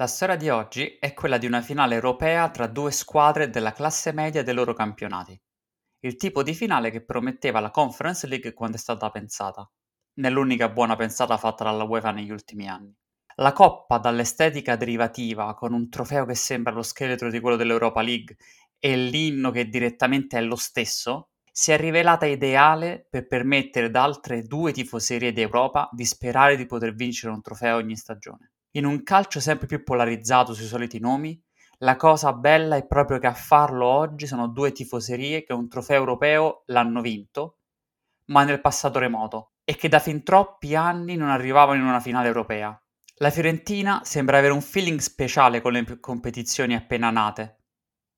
La storia di oggi è quella di una finale europea tra due squadre della classe media dei loro campionati. Il tipo di finale che prometteva la Conference League quando è stata pensata. Nell'unica buona pensata fatta dalla UEFA negli ultimi anni. La coppa dall'estetica derivativa, con un trofeo che sembra lo scheletro di quello dell'Europa League e l'inno che direttamente è lo stesso, si è rivelata ideale per permettere ad altre due tifoserie d'Europa di sperare di poter vincere un trofeo ogni stagione. In un calcio sempre più polarizzato sui soliti nomi, la cosa bella è proprio che a farlo oggi sono due tifoserie che un trofeo europeo l'hanno vinto, ma nel passato remoto, e che da fin troppi anni non arrivavano in una finale europea. La Fiorentina sembra avere un feeling speciale con le competizioni appena nate.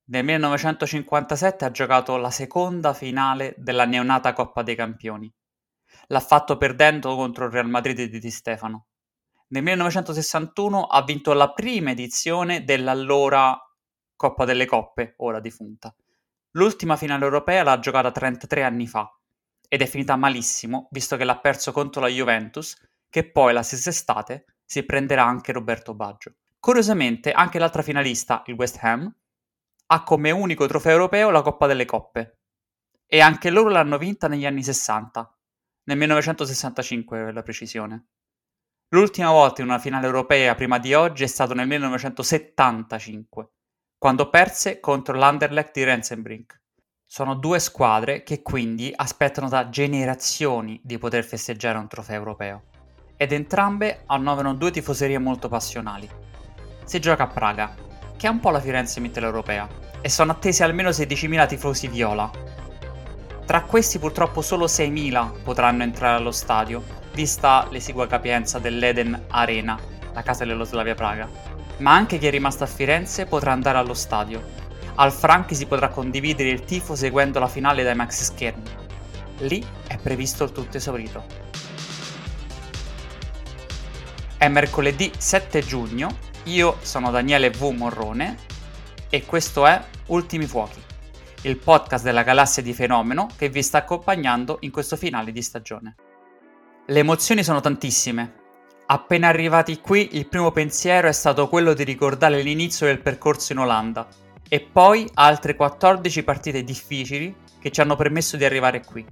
Nel 1957 ha giocato la seconda finale della neonata Coppa dei Campioni. L'ha fatto perdendo contro il Real Madrid di Di Stefano. Nel 1961 ha vinto la prima edizione dell'allora Coppa delle Coppe, ora defunta. L'ultima finale europea l'ha giocata 33 anni fa ed è finita malissimo, visto che l'ha perso contro la Juventus, che poi la stessa estate si prenderà anche Roberto Baggio. Curiosamente, anche l'altra finalista, il West Ham, ha come unico trofeo europeo la Coppa delle Coppe. E anche loro l'hanno vinta negli anni 60, nel 1965 per la precisione. L'ultima volta in una finale europea prima di oggi è stato nel 1975, quando perse contro l'Anderlecht di Rensenbrink. Sono due squadre che quindi aspettano da generazioni di poter festeggiare un trofeo europeo. Ed entrambe annoverano due tifoserie molto passionali. Si gioca a Praga, che è un po' la Firenze mitteleuropea, e sono attesi almeno 16.000 tifosi viola. Tra questi purtroppo solo 6.000 potranno entrare allo stadio, vista l'esigua capienza dell'Eden Arena, la casa dello Slavia Praga. Ma anche chi è rimasto a Firenze potrà andare allo stadio. Al Franchi si potrà condividere il tifo seguendo la finale dai maxi schermi. Lì è previsto il tutto esaurito. È mercoledì 7 giugno, io sono Daniele V. Morrone e questo è Ultimi Fuochi, il podcast della galassia di Fenomeno che vi sta accompagnando in questo finale di stagione. Le emozioni sono tantissime. Appena arrivati qui, il primo pensiero è stato quello di ricordare l'inizio del percorso in Olanda e poi altre 14 partite difficili che ci hanno permesso di arrivare qui.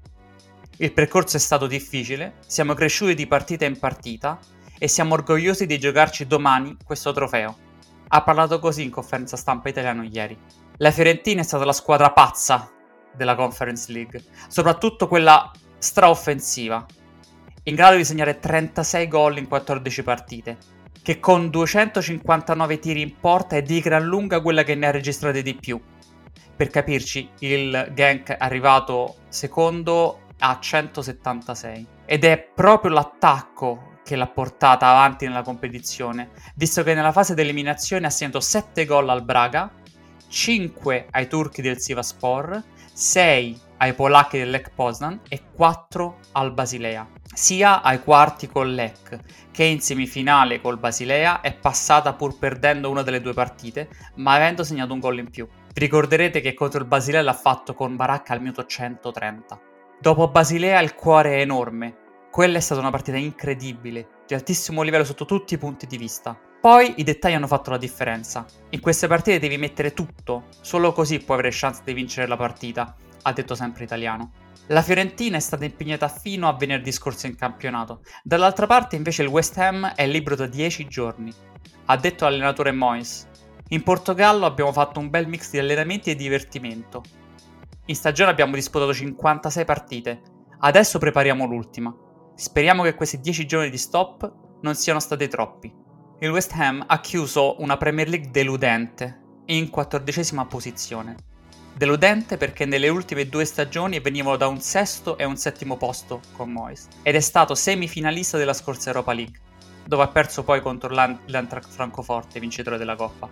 Il percorso è stato difficile, siamo cresciuti di partita in partita e siamo orgogliosi di giocarci domani questo trofeo. Ha parlato così in conferenza stampa italiano ieri. La Fiorentina è stata la squadra pazza della Conference League, soprattutto quella straoffensiva, in grado di segnare 36 gol in 14 partite, che con 259 tiri in porta è di gran lunga quella che ne ha registrate di più. Per capirci, il Genk è arrivato secondo a 176 ed è proprio l'attacco che l'ha portata avanti nella competizione, visto che nella fase di eliminazione ha segnato 7 gol al Braga, 5 ai turchi del Sivaspor, 6 ai polacchi del Poznan e 4 al Basilea, sia ai quarti col Lech che in semifinale col Basilea è passata pur perdendo una delle due partite, ma avendo segnato un gol in più. Vi ricorderete che contro il Basilea l'ha fatto con Baracca al minuto 130. Dopo Basilea il cuore è enorme. Quella è stata una partita incredibile, di altissimo livello sotto tutti i punti di vista. Poi i dettagli hanno fatto la differenza. In queste partite devi mettere tutto, solo così puoi avere chance di vincere la partita ha detto sempre italiano. La Fiorentina è stata impegnata fino a venerdì scorso in campionato. Dall'altra parte invece il West Ham è libero da 10 giorni, ha detto l'allenatore Moyes. In Portogallo abbiamo fatto un bel mix di allenamenti e divertimento. In stagione abbiamo disputato 56 partite. Adesso prepariamo l'ultima. Speriamo che questi 10 giorni di stop non siano stati troppi. Il West Ham ha chiuso una Premier League deludente, in quattordicesima posizione. Deludente perché nelle ultime due stagioni venivano da un sesto e un settimo posto con Moyes ed è stato semifinalista della scorsa Europa League, dove ha perso poi contro l'Antracht Francoforte, vincitore della Coppa.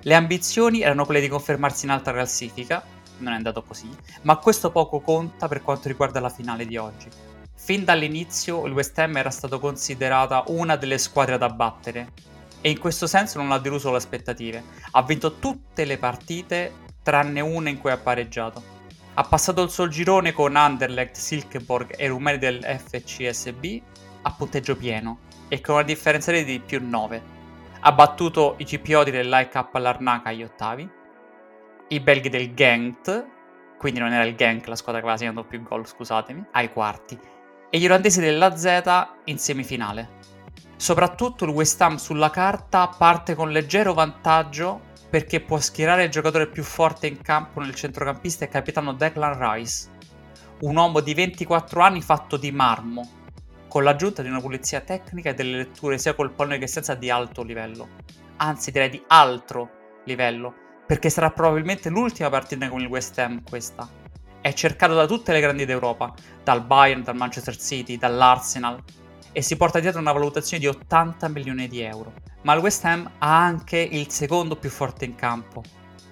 Le ambizioni erano quelle di confermarsi in alta classifica, non è andato così, ma questo poco conta per quanto riguarda la finale di oggi. Fin dall'inizio il West Ham era stato considerata una delle squadre da battere e in questo senso non ha deluso le aspettative. Ha vinto tutte le partite tranne una in cui ha pareggiato. Ha passato il suo girone con Anderlecht, Silkeborg e Rumeli del FCSB a punteggio pieno e con una differenza di più 9. Ha battuto i CPO dell'IK Larnaca agli ottavi, i belghi del Genk, quindi non era il Genk la squadra che aveva segnato più gol, scusatemi, ai quarti, e gli olandesi della Z in semifinale. Soprattutto il West Ham sulla carta parte con leggero vantaggio perché può schierare il giocatore più forte in campo nel centrocampista e capitano Declan Rice, un uomo di 24 anni fatto di marmo, con l'aggiunta di una pulizia tecnica e delle letture sia col pallone che senza di alto livello. Anzi, direi di altro livello, perché sarà probabilmente l'ultima partita con il West Ham questa. È cercato da tutte le grandi d'Europa, dal Bayern, dal Manchester City, dall'Arsenal, e si porta dietro una valutazione di 80 milioni di euro. Ma il West Ham ha anche il secondo più forte in campo.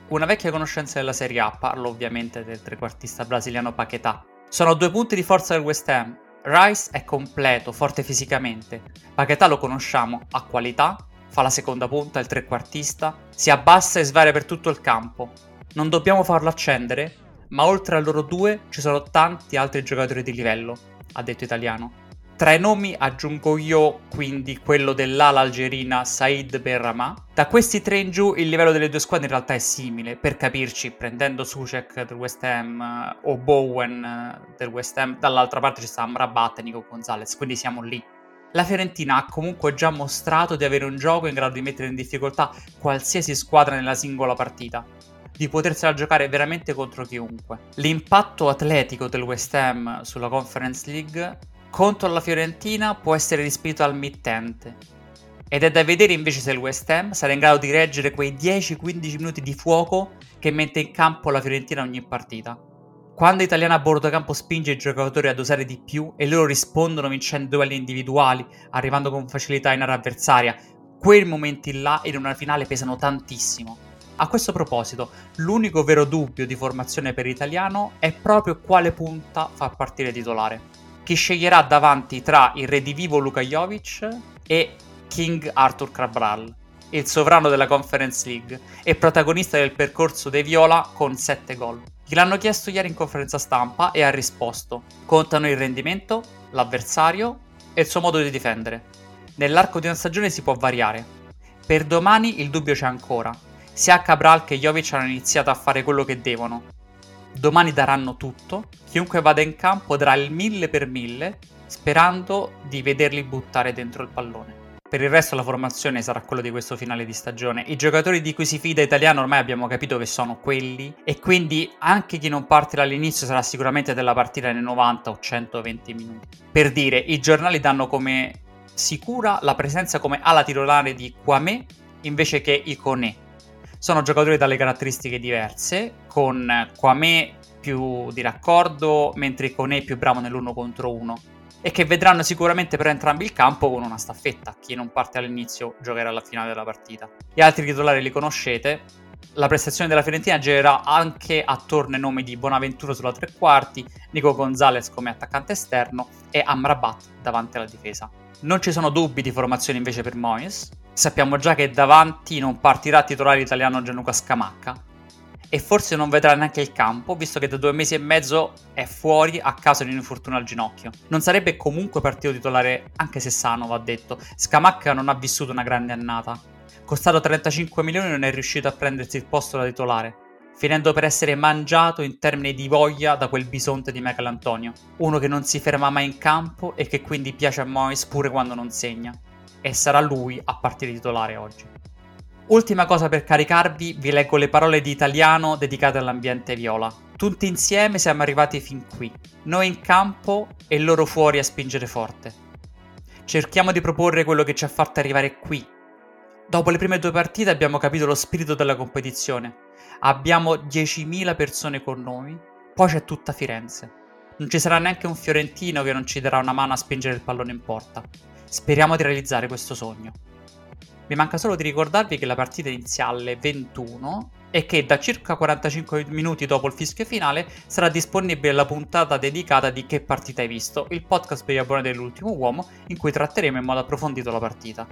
Una vecchia conoscenza della Serie A, parlo ovviamente del trequartista brasiliano Paquetá. Sono due punti di forza del West Ham, Rice è completo, forte fisicamente. Paquetà lo conosciamo, ha qualità, fa la seconda punta, il trequartista, si abbassa e svaria per tutto il campo. Non dobbiamo farlo accendere, ma oltre a loro due ci sono tanti altri giocatori di livello, ha detto Italiano. Tra i nomi aggiungo io quindi quello dell'ala algerina Said Berrama. Da questi tre in giù il livello delle due squadre in realtà è simile, per capirci, prendendo Sucek del West Ham uh, o Bowen uh, del West Ham, dall'altra parte ci sta Amrabat e Nico Gonzalez, quindi siamo lì. La Fiorentina ha comunque già mostrato di avere un gioco in grado di mettere in difficoltà qualsiasi squadra nella singola partita di potersela giocare veramente contro chiunque. L'impatto atletico del West Ham sulla Conference League contro la Fiorentina può essere rispedito al mittente. Ed è da vedere invece se il West Ham sarà in grado di reggere quei 10-15 minuti di fuoco che mette in campo la Fiorentina ogni partita. Quando Italiana a bordo campo spinge i giocatori ad usare di più e loro rispondono vincendo duelli individuali, arrivando con facilità in area avversaria, quei momenti là in una finale pesano tantissimo. A questo proposito, l'unico vero dubbio di formazione per l'italiano è proprio quale punta far partire titolare che sceglierà davanti tra il redivivo Luka Jovic e King Arthur Cabral, il sovrano della Conference League e protagonista del percorso dei Viola con 7 gol. Gliel'hanno chiesto ieri in conferenza stampa e ha risposto. Contano il rendimento, l'avversario e il suo modo di difendere. Nell'arco di una stagione si può variare. Per domani il dubbio c'è ancora. Sia Cabral che Jovic hanno iniziato a fare quello che devono, Domani daranno tutto, chiunque vada in campo darà il mille per mille, sperando di vederli buttare dentro il pallone. Per il resto la formazione sarà quella di questo finale di stagione. I giocatori di cui si fida italiano ormai abbiamo capito che sono quelli e quindi anche chi non parte dall'inizio sarà sicuramente della partita nei 90 o 120 minuti. Per dire, i giornali danno come sicura la presenza come ala titolare di Kwame invece che Icone sono giocatori dalle caratteristiche diverse, con Kwame più di raccordo, mentre Kone più bravo nell'uno contro uno. E che vedranno sicuramente per entrambi il campo con una staffetta. Chi non parte all'inizio giocherà alla finale della partita. Gli altri titolari li conoscete. La prestazione della Fiorentina girerà anche attorno ai nomi di Bonaventura sulla tre quarti, Nico Gonzalez come attaccante esterno e Amrabat davanti alla difesa. Non ci sono dubbi di formazione invece per Moyes, sappiamo già che davanti non partirà titolare italiano Gianluca Scamacca e forse non vedrà neanche il campo, visto che da due mesi e mezzo è fuori a causa di un infortunio al ginocchio. Non sarebbe comunque partito titolare, anche se sano, va detto. Scamacca non ha vissuto una grande annata. Costato 35 milioni non è riuscito a prendersi il posto da titolare, finendo per essere mangiato in termini di voglia da quel bisonte di Michael Antonio, uno che non si ferma mai in campo e che quindi piace a Mois pure quando non segna e sarà lui a partire titolare oggi. Ultima cosa per caricarvi, vi leggo le parole di italiano dedicate all'ambiente viola. Tutti insieme siamo arrivati fin qui, noi in campo e loro fuori a spingere forte. Cerchiamo di proporre quello che ci ha fatto arrivare qui. Dopo le prime due partite abbiamo capito lo spirito della competizione. Abbiamo 10.000 persone con noi, poi c'è tutta Firenze. Non ci sarà neanche un fiorentino che non ci darà una mano a spingere il pallone in porta. Speriamo di realizzare questo sogno. Mi manca solo di ricordarvi che la partita inizia alle 21 e che da circa 45 minuti dopo il fischio finale sarà disponibile la puntata dedicata di Che partita hai visto, il podcast per gli abbonati dell'ultimo uomo in cui tratteremo in modo approfondito la partita.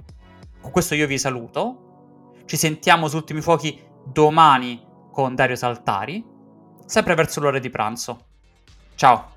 Con questo io vi saluto, ci sentiamo su Ultimi Fuochi domani con Dario Saltari, sempre verso l'ora di pranzo. Ciao!